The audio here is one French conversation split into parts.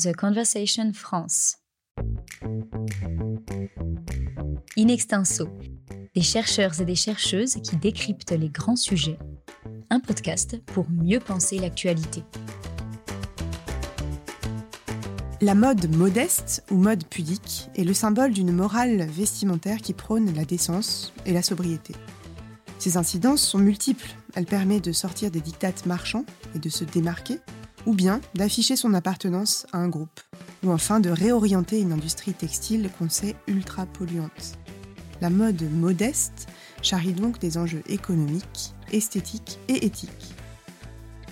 The Conversation France. In extenso, des chercheurs et des chercheuses qui décryptent les grands sujets. Un podcast pour mieux penser l'actualité. La mode modeste ou mode pudique est le symbole d'une morale vestimentaire qui prône la décence et la sobriété. Ces incidences sont multiples. Elle permet de sortir des dictates marchands et de se démarquer, ou bien d'afficher son appartenance à un groupe, ou enfin de réorienter une industrie textile qu'on sait ultra polluante. La mode modeste charrie donc des enjeux économiques, esthétiques et éthiques.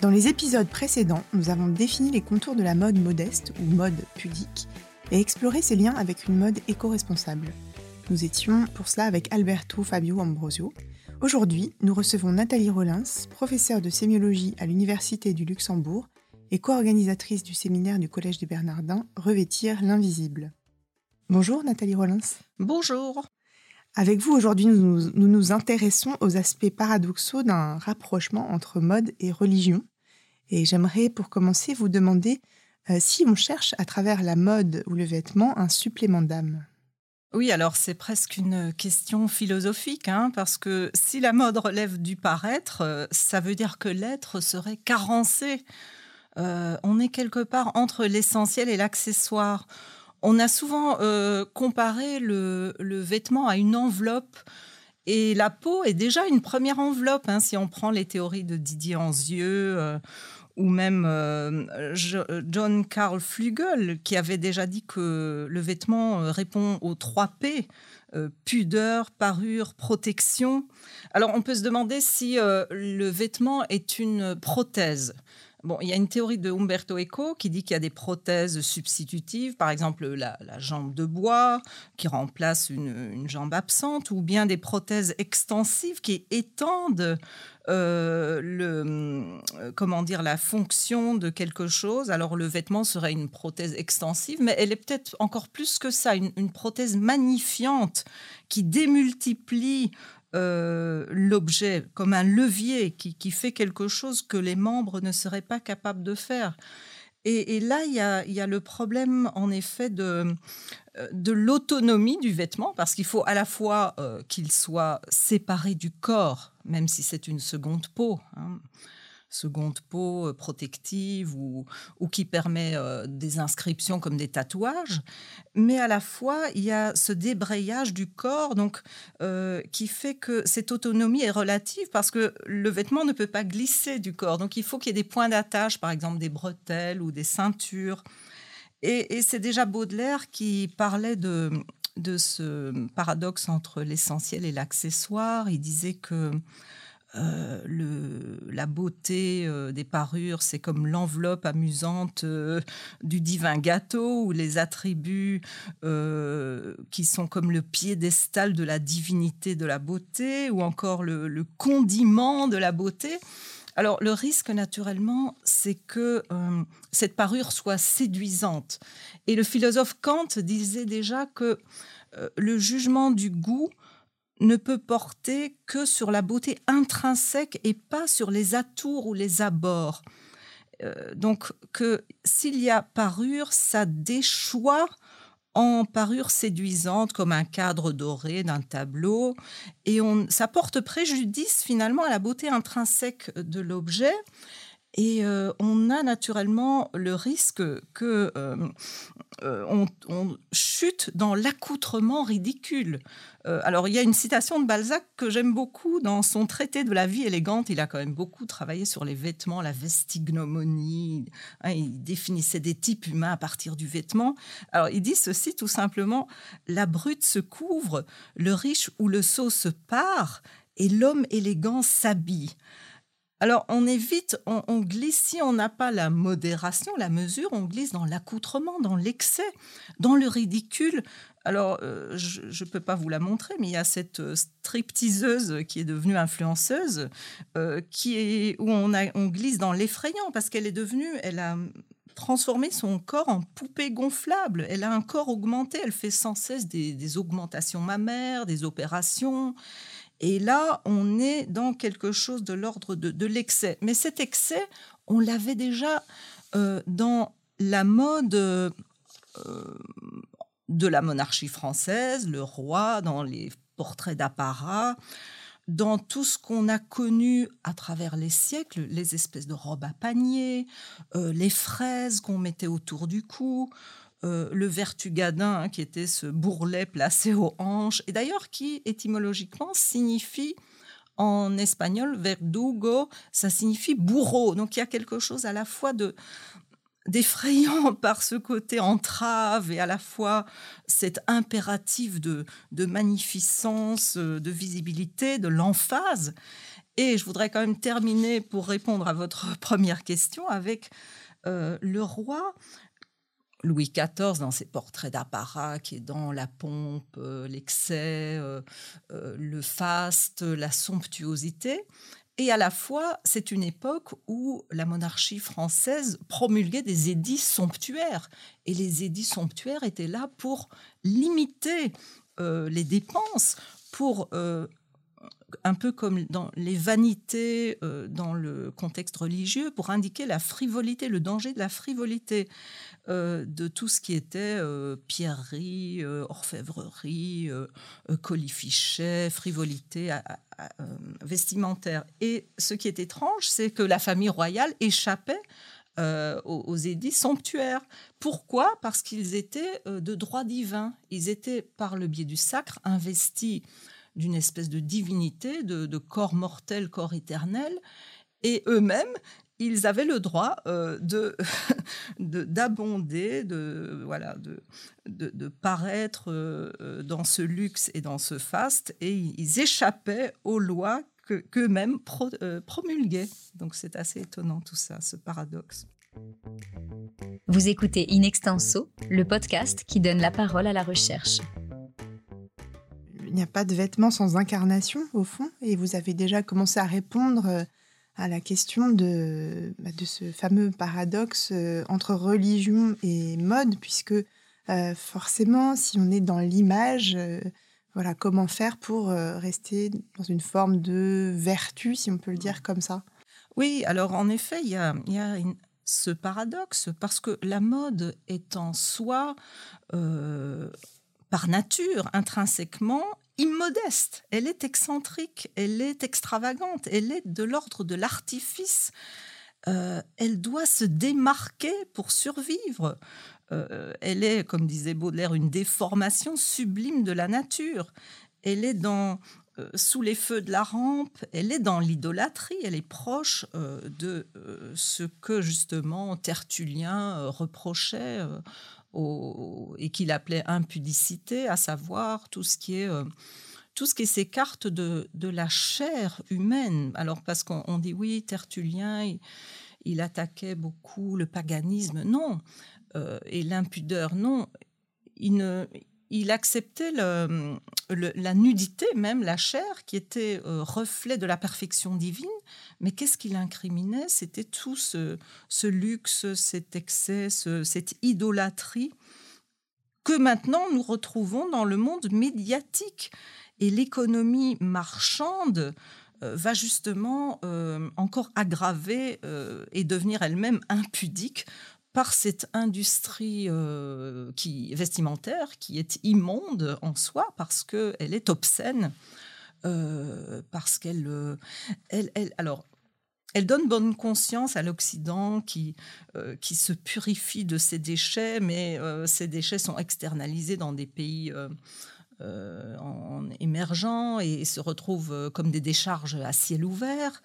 Dans les épisodes précédents, nous avons défini les contours de la mode modeste ou mode pudique et exploré ses liens avec une mode éco-responsable. Nous étions pour cela avec Alberto Fabio Ambrosio. Aujourd'hui, nous recevons Nathalie Rollins, professeure de sémiologie à l'Université du Luxembourg et co-organisatrice du séminaire du Collège des Bernardins Revêtir l'invisible. Bonjour Nathalie Rollins. Bonjour. Avec vous aujourd'hui, nous, nous nous intéressons aux aspects paradoxaux d'un rapprochement entre mode et religion. Et j'aimerais pour commencer vous demander euh, si on cherche à travers la mode ou le vêtement un supplément d'âme. Oui, alors c'est presque une question philosophique, hein, parce que si la mode relève du paraître, euh, ça veut dire que l'être serait carencé. Euh, on est quelque part entre l'essentiel et l'accessoire. On a souvent euh, comparé le, vêtement à une enveloppe. Et la peau est déjà une première enveloppe, hein, si on prend les théories de Didier Anzieux euh, ou même John Carl Flügel, qui avait déjà dit que le vêtement répond aux trois P, pudeur, parure, protection. Alors on peut se demander si le vêtement est une prothèse. Bon, il y a une théorie de Umberto Eco qui dit qu'il y a des prothèses substitutives, par exemple la, jambe de bois qui remplace une, jambe absente, ou bien des prothèses extensives qui étendent euh, euh, comment dire, la fonction de quelque chose. Alors le vêtement serait une prothèse extensive, mais elle est peut-être encore plus que ça, une prothèse magnifiante qui démultiplie euh, l'objet comme un levier qui, fait quelque chose que les membres ne seraient pas capables de faire. Et, là, il y, a, le problème, en effet, de, euh, de l'autonomie du vêtement, parce qu'il faut à la fois euh, qu'il soit séparé du corps, même si c'est une seconde peau. Hein seconde peau euh, protective ou, ou qui permet euh, des inscriptions comme des tatouages. Mais à la fois, il y a ce débrayage du corps donc, euh, qui fait que cette autonomie est relative parce que le vêtement ne peut pas glisser du corps. Donc il faut qu'il y ait des points d'attache, par exemple des bretelles ou des ceintures. Et, et c'est déjà Baudelaire qui parlait de, de ce paradoxe entre l'essentiel et l'accessoire. Il disait que euh, la beauté euh, des parures, c'est comme l'enveloppe amusante euh, du divin gâteau ou les attributs qui sont comme le piédestal de la divinité de la beauté ou encore le, condiment de la beauté. Alors le risque naturellement, c'est que cette parure soit séduisante. Et le philosophe Kant disait déjà que le jugement du goût ne peut porter que sur la beauté intrinsèque et pas sur les atours ou les abords. Euh, donc que s'il y a parure, ça déchoit en parure séduisante comme un cadre doré d'un tableau et on, ça porte préjudice finalement à la beauté intrinsèque de l'objet et euh, on a naturellement le risque que euh, euh, on, chute dans l'accoutrement ridicule. alors il y a une citation de Balzac que j'aime beaucoup dans son traité de la vie élégante. Il a quand même beaucoup travaillé sur les vêtements, la vestignomonie. Hein, il définissait des types humains à partir du vêtement. Alors il dit ceci tout simplement la brute se couvre, le riche ou le sot se part, et l'homme élégant s'habille. Alors, on évite, on, glisse, si on n'a pas la modération, la mesure, on glisse dans l'accoutrement, dans l'excès, dans le ridicule. Alors, euh, je ne peux pas vous la montrer, mais il y a cette euh, stripteaseuse qui est devenue influenceuse, euh, qui est, où on, glisse dans l'effrayant, parce qu'elle est devenue, elle a transformé son corps en poupée gonflable. Elle a un corps augmenté, elle fait sans cesse des augmentations mammaires, des opérations. Et là, on est dans quelque chose de l'ordre de, l'excès. Mais cet excès, on l'avait déjà euh, dans la mode euh, de la monarchie française, le roi dans les portraits d'apparat, dans tout ce qu'on a connu à travers les siècles, les espèces de robes à panier, euh, les fraises qu'on mettait autour du cou, euh, le vertugadin hein, qui était ce bourrelet placé aux hanches, et d'ailleurs qui étymologiquement signifie en espagnol verdugo, ça signifie bourreau. Donc il y a quelque chose à la fois de d'effrayant par ce côté entrave et à la fois cet impératif de, magnificence, de visibilité, de l'emphase. Et je voudrais quand même terminer pour répondre à votre première question avec euh, le roi. Louis XIV dans ses portraits d'apparat, qui est dans la pompe, euh, l'excès, euh, le faste, la somptuosité. Et à la fois, c'est une époque où la monarchie française promulguait des édits somptuaires. Et les édits somptuaires étaient là pour limiter euh, les dépenses, pour euh, un peu comme dans les vanités euh, dans le contexte religieux, pour indiquer la frivolité, le danger de la frivolité euh, de tout ce qui était euh, pierrerie, orfèvrerie, colifichet, frivolité vestimentaire. Et ce qui est étrange, c'est que la famille royale échappait aux, aux, édits somptuaires. Pourquoi? Parce qu'ils étaient de droit divin. Ils étaient, par le biais du sacre, investis d'une espèce de divinité, de, corps mortel, corps éternel, et eux-mêmes, ils avaient le droit euh, de d'abonder, de, voilà, de, de, paraître euh, dans ce luxe et dans ce faste, et ils échappaient aux lois qu'eux-mêmes euh, promulguaient. Donc c'est assez étonnant tout ça, ce paradoxe. Vous écoutez In Extenso, le podcast qui donne la parole à la recherche n'y a pas de vêtements sans incarnation, au fond. Et vous avez déjà commencé à répondre euh, à la question de, bah, de ce fameux paradoxe euh, entre religion et mode, puisque euh, forcément, si on est dans l'image, voilà, comment faire pour rester dans une forme de vertu, si on peut le dire comme ça? Oui, alors en effet, il y a, y a ce paradoxe, parce que la mode est en soi par nature, intrinsèquement, immodeste. Elle est excentrique, elle est extravagante, elle est de l'ordre de l'artifice. Euh, elle doit se démarquer pour survivre. Euh, elle est, comme disait Baudelaire, une déformation sublime de la nature. Elle est dans, euh, sous les feux de la rampe, elle est dans l'idolâtrie, elle est proche de ce que justement Tertullien reprochait et qu'il appelait impudicité, à savoir tout ce qui est euh, tout ce qui s'écarte de, de la chair humaine. Alors parce qu'on dit oui, Tertullien, il, attaquait beaucoup le paganisme, non, euh, et l'impudeur, non. Il ne, il acceptait la nudité, même la chair, qui était euh, reflet de la perfection divine. Mais qu'est-ce qu'il incriminait? C'était tout ce, luxe, cet excès, cette idolâtrie que maintenant nous retrouvons dans le monde médiatique. Et l'économie marchande euh, va justement euh, encore aggraver et devenir elle-même impudique par cette industrie euh, vestimentaire qui est immonde en soi parce qu'elle est obscène, euh, parce qu'elle, euh, elle, alors, elle donne bonne conscience à l'Occident qui, qui se purifie de ses déchets, mais ces déchets sont externalisés dans des pays en, émergents et, et, se retrouvent comme des décharges à ciel ouvert.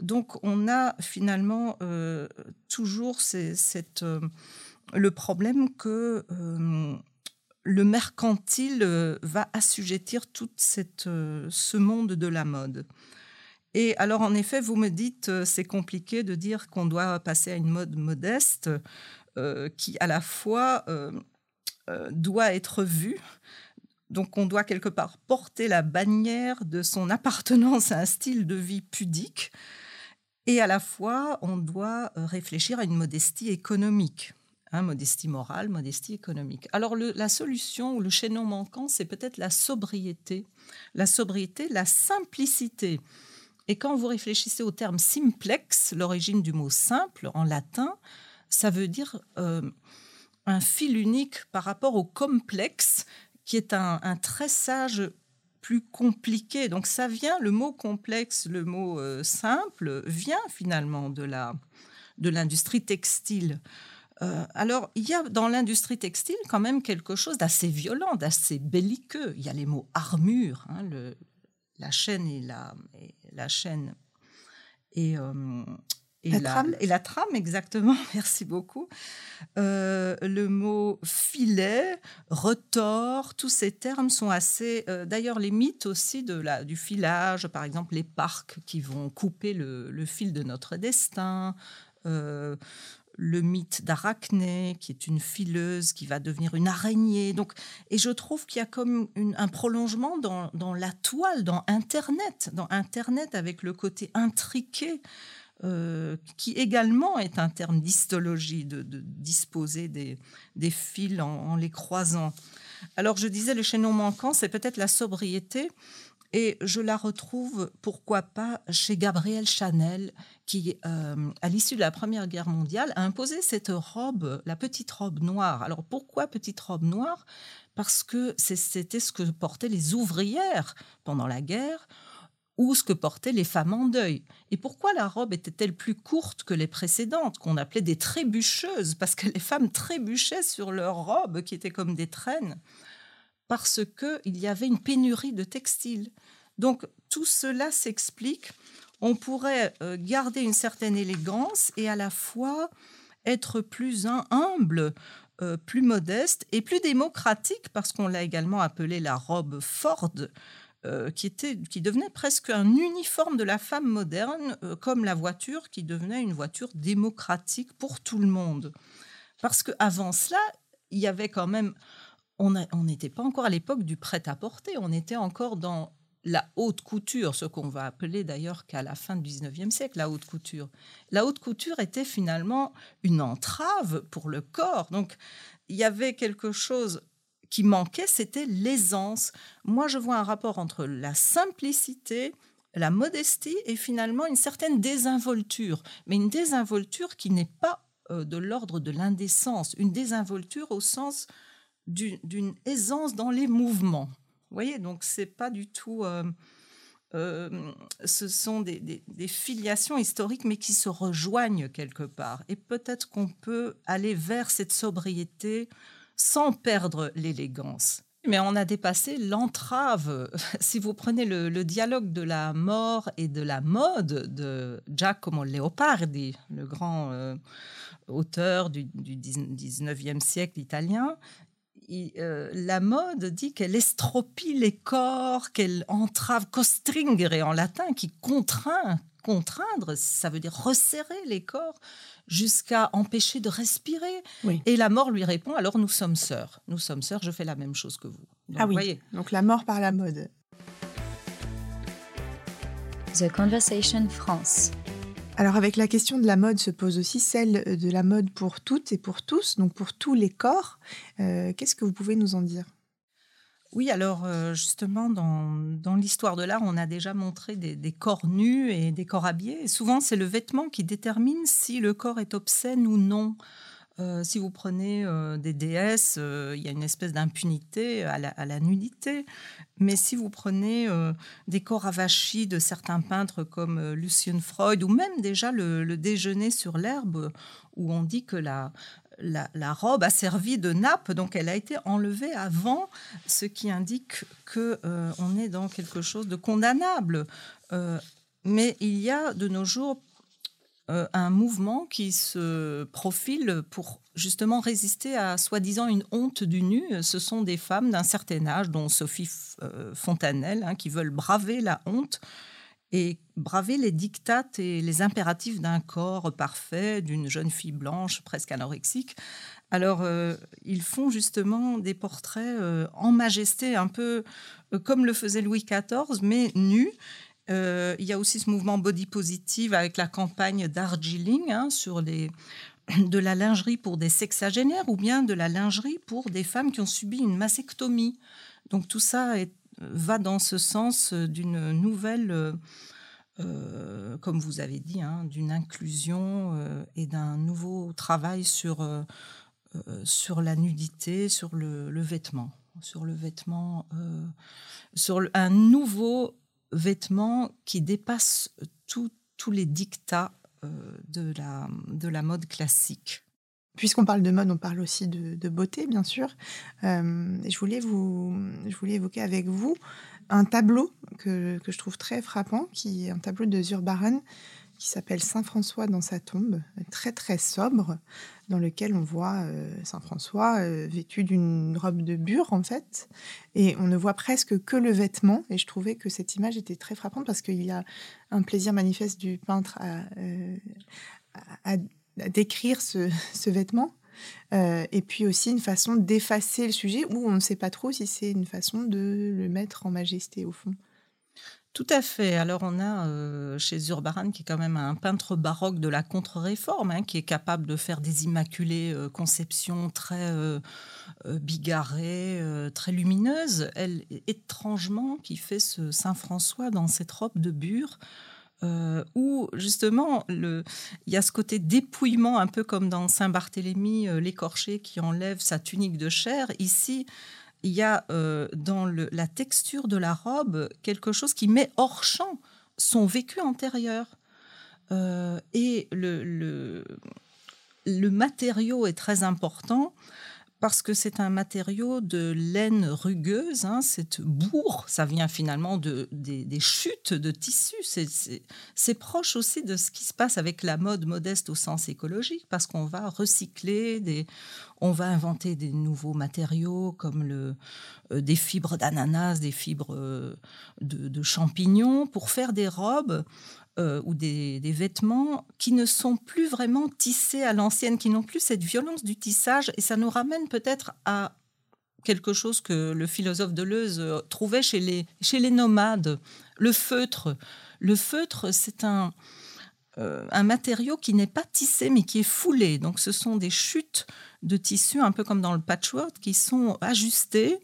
Donc on a finalement euh, toujours euh, le problème que euh, le mercantile va assujettir tout ce monde de la mode. Et alors, en effet, vous me dites, c'est compliqué de dire qu'on doit passer à une mode modeste qui, à la fois, doit être vue. Donc, on doit quelque part porter la bannière de son appartenance à un style de vie pudique, et à la fois, on doit euh, réfléchir à une modestie économique. Hein, modestie morale, modestie économique. Alors la solution ou le chaînon manquant, c'est peut-être la sobriété. La sobriété, la simplicité. Et quand vous réfléchissez au terme simplex, l'origine du mot simple en latin, ça veut dire un fil unique par rapport au complexe, qui est un, un tressage plus compliqué. Donc ça vient, le mot complexe, le mot simple, vient finalement de la de l'industrie textile. Euh, alors, il y a dans l'industrie textile quand même quelque chose d'assez violent, d'assez belliqueux. Il y a les mots armure, hein, la chaîne et la, la chaîne et, euh, et la, trame. Et la trame, exactement. Merci beaucoup. Euh, le mot filet, retors, tous ces termes sont assez. D'ailleurs, les mythes aussi de la, du filage, par exemple, les parcs qui vont couper le, le fil de notre destin, euh, le mythe d'Arachné, qui est une fileuse qui va devenir une araignée. Donc, et je trouve qu'il y a comme un prolongement dans, la toile, dans Internet, dans Internet avec le côté intriqué, euh, qui également est un terme d'histologie, de, disposer des, fils en, les croisant. Alors, je disais, le chaînon manquant, c'est peut-être la sobriété. Et je la retrouve, pourquoi pas, chez Gabrielle Chanel, qui, euh, à l'issue de la Première Guerre mondiale, a imposé cette robe, la petite robe noire. Alors pourquoi petite robe noire? Parce que c'était ce que portaient les ouvrières pendant la guerre ou ce que portaient les femmes en deuil. Et pourquoi la robe était-elle plus courte que les précédentes, qu'on appelait des trébucheuses Parce que les femmes trébuchaient sur leurs robes, qui étaient comme des traînes? Parce qu'il y avait une pénurie de textiles. Donc tout cela s'explique. On pourrait euh, garder une certaine élégance et à la fois être plus humble, euh, plus modeste et plus démocratique, parce qu'on l'a également appelé la robe Ford, euh, qui, était, qui devenait presque un uniforme de la femme moderne, comme la voiture qui devenait une voiture démocratique pour tout le monde. Parce qu'avant cela, il y avait quand même on n'était pas encore à l'époque du prêt-à-porter, on était encore dans la haute couture, ce qu'on va appeler d'ailleurs qu'à la fin du 19e siècle, la haute couture. La haute couture était finalement une entrave pour le corps. Donc, il y avait quelque chose qui manquait, c'était l'aisance. Moi, je vois un rapport entre la simplicité, la modestie et finalement une certaine désinvolture, mais une désinvolture qui n'est pas euh, de l'ordre de l'indécence, une désinvolture au sens d'une aisance dans les mouvements. Vous voyez, donc c'est pas du tout. Euh, euh, ce sont des, filiations historiques, mais qui se rejoignent quelque part. Et peut-être qu'on peut aller vers cette sobriété sans perdre l'élégance. Mais on a dépassé l'entrave. Si vous prenez le, dialogue de la mort et de la mode de Giacomo Leopardi, le grand euh, auteur du, du 19e siècle italien, euh, la mode dit qu'elle estropie les corps, qu'elle entrave, costringere en latin, qui contraint, contraindre, ça veut dire resserrer les corps jusqu'à empêcher de respirer. Et la mort lui répond, alors nous sommes sœurs. Nous sommes sœurs, je fais la même chose que vous. ah oui, voyez. donc la mort par la mode. The Conversation France. Alors avec la question de la mode se pose aussi celle de la mode pour toutes et pour tous, donc pour tous les corps. Euh, qu'est-ce que vous pouvez nous en dire? Oui, alors euh, justement, dans, l'histoire de l'art, on a déjà montré des, corps nus et des corps habillés. souvent, c'est le vêtement qui détermine si le corps est obscène ou non. Euh, si vous prenez euh, des déesses, il y a une espèce d'impunité à la, nudité. Mais si vous prenez des corps avachis de certains peintres comme Lucien Freud, ou même déjà le, déjeuner sur l'herbe, où on dit que la, la, robe a servi de nappe, donc elle a été enlevée avant, ce qui indique que on est dans quelque chose de condamnable. mais il y a de nos jours euh, un mouvement qui se profile pour justement résister à soi-disant une honte du nu. Ce sont des femmes d'un certain âge, dont Sophie euh, Fontanelle, hein, qui veulent braver la honte et braver les dictates et les impératifs d'un corps parfait, d'une jeune fille blanche, presque anorexique. Alors, euh, ils font justement des portraits en majesté, un peu comme le faisait Louis XIV, mais nus. Euh, il y a aussi ce mouvement body positive avec la campagne Darjeeling hein, sur les, de la lingerie pour des sexagénaires ou bien de la lingerie pour des femmes qui ont subi une mastectomie. Donc tout ça va dans ce sens d'une nouvelle comme vous avez dit, hein, d'une inclusion et d'un nouveau travail sur, sur la nudité, sur le, vêtement, sur le vêtement, sur un nouveau vêtement qui dépasse tous les dictats de, la, de la mode classique. Puisqu'on parle de mode, on parle aussi de, beauté, bien sûr. Euh, je, voulais vous, je voulais évoquer avec vous un tableau que, que, je trouve très frappant, qui est un tableau de Zurbaran, qui s'appelle Saint François dans sa tombe, très très sobre, dans lequel on voit euh, Saint François euh, vêtu d'une robe de bure en fait, et on ne voit presque que le vêtement. Et je trouvais que cette image était très frappante parce qu'il y a un plaisir manifeste du peintre à, à décrire ce, vêtement. Euh, et puis aussi une façon d'effacer le sujet où on ne sait pas trop si c'est une façon de le mettre en majesté au fond. Tout à fait. Alors on a euh, chez Zurbaran, qui est quand même un peintre baroque de la contre-réforme, hein, qui est capable de faire des immaculées euh, conceptions très bigarrées, très lumineuses. Elle, étrangement, qui fait ce Saint François dans cette robe de bure euh, où justement il y a ce côté dépouillement, un peu comme dans Saint-Barthélemy, euh, l'écorché qui enlève sa tunique de chair. Ici, il y a euh, dans la texture de la robe quelque chose qui met hors champ son vécu antérieur. et le, matériau est très important parce que c'est un matériau de laine rugueuse. Hein, cette bourre, ça vient finalement de, des, chutes de tissus. C'est proche aussi de ce qui se passe avec la mode modeste au sens écologique, parce qu'on va recycler, des, on va inventer des nouveaux matériaux comme euh, des fibres d'ananas, des fibres euh, de, champignons, pour faire des robes euh, ou des, vêtements qui ne sont plus vraiment tissés à l'ancienne, qui n'ont plus cette violence du tissage. Et ça nous ramène peut-être à quelque chose que le philosophe Deleuze euh, trouvait chez les, nomades, le feutre. Le feutre, c'est un, euh, un matériau qui n'est pas tissé, mais qui est foulé. Donc ce sont des chutes de tissu, un peu comme dans le patchwork, qui sont ajustées,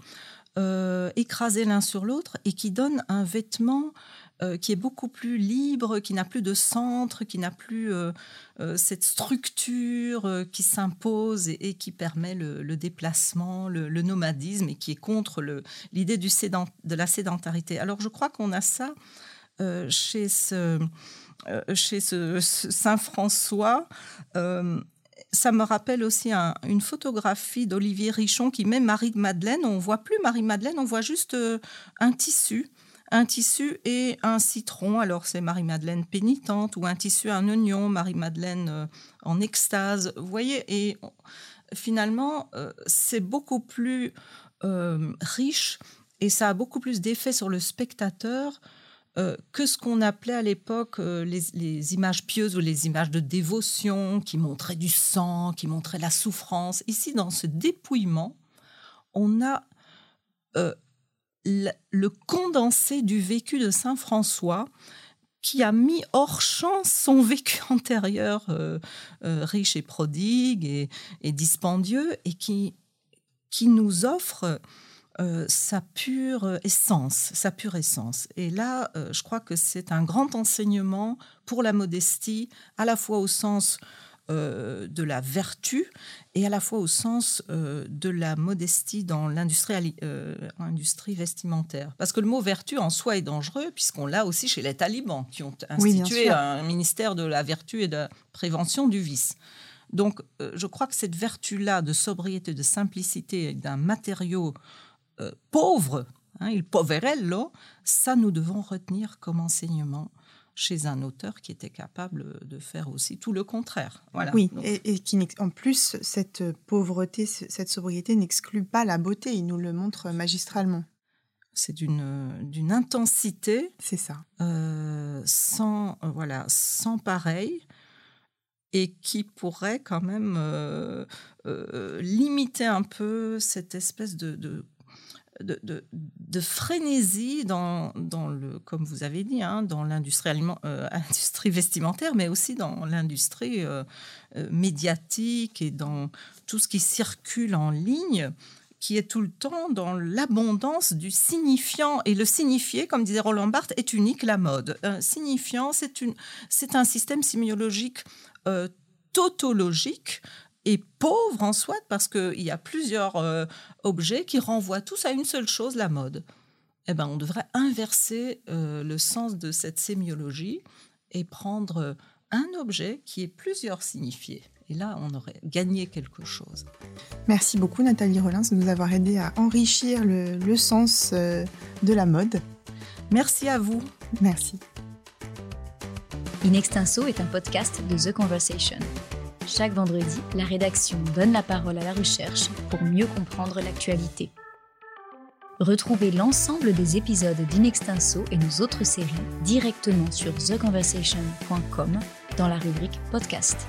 écrasées l'un sur l'autre, et qui donnent un vêtement euh, qui est beaucoup plus libre, qui n'a plus de centre, qui n'a plus euh, euh, cette structure qui s'impose et, qui permet le, déplacement, le, nomadisme et qui est contre l'idée de la sédentarité. Alors je crois qu'on a ça chez ce, Saint François ça me rappelle aussi une photographie d'Olivier Richon qui met Marie-Madeleine. On voit plus Marie-Madeleine, on voit juste un tissu un tissu et un citron. Alors c'est Marie-Madeleine pénitente ou un tissu, un oignon, Marie-Madeleine euh, en extase. Vous voyez, et finalement, euh, c'est beaucoup plus euh, riche et ça a beaucoup plus d'effet sur le spectateur que ce qu'on appelait à l'époque les, les, images pieuses ou les images de dévotion qui montraient du sang, qui montraient la souffrance. Ici, dans ce dépouillement, on a le condensé du vécu de Saint François qui a mis hors champ son vécu antérieur euh, euh, riche et prodigue et, dispendieux et qui, qui nous offre euh, sa pure essence, sa pure essence. Et là, je crois que c'est un grand enseignement pour la modestie, à la fois au sens euh, de la vertu et à la fois au sens euh, de la modestie dans l'industrie euh, vestimentaire. Parce que le mot vertu en soi est dangereux, puisqu'on l'a aussi chez les talibans, qui ont institué un ministère de la vertu et de la prévention du vice. Donc, je crois que cette vertu-là de sobriété, de simplicité, d'un matériau pauvre, hein, il poverello, ça nous devons retenir comme enseignement chez un auteur qui était capable de faire aussi tout le contraire. Voilà. Oui, et, qui en plus, cette pauvreté, cette sobriété n'exclut pas la beauté, il nous le montre magistralement. C'est d'une intensité. C'est ça. Euh, sans, euh, voilà, sans pareil et qui pourrait quand même euh, limiter un peu cette espèce de de, frénésie dans, le, comme vous avez dit, hein, dans l'industrie euh, vestimentaire, mais aussi dans l'industrie euh, euh, médiatique et dans tout ce qui circule en ligne, qui est tout le temps dans l'abondance du signifiant. Et le signifié, comme disait Roland Barthes, est unique la mode. Un signifiant, c'est un système sémiologique tautologique et pauvre en soi parce qu'il y a plusieurs euh, objets qui renvoient tous à une seule chose, la mode. Eh ben, on devrait inverser euh, le sens de cette sémiologie et prendre un objet qui est plusieurs signifiés. Et là, on aurait gagné quelque chose. Merci beaucoup Nathalie Rollins de nous avoir aidé à enrichir le, sens euh, de la mode. Merci à vous. Merci. In Extenso est un podcast de The Conversation. Chaque vendredi, la rédaction donne la parole à la recherche pour mieux comprendre l'actualité. Retrouvez l'ensemble des épisodes d'Inextenso et nos autres séries directement sur theconversation.com dans la rubrique podcast.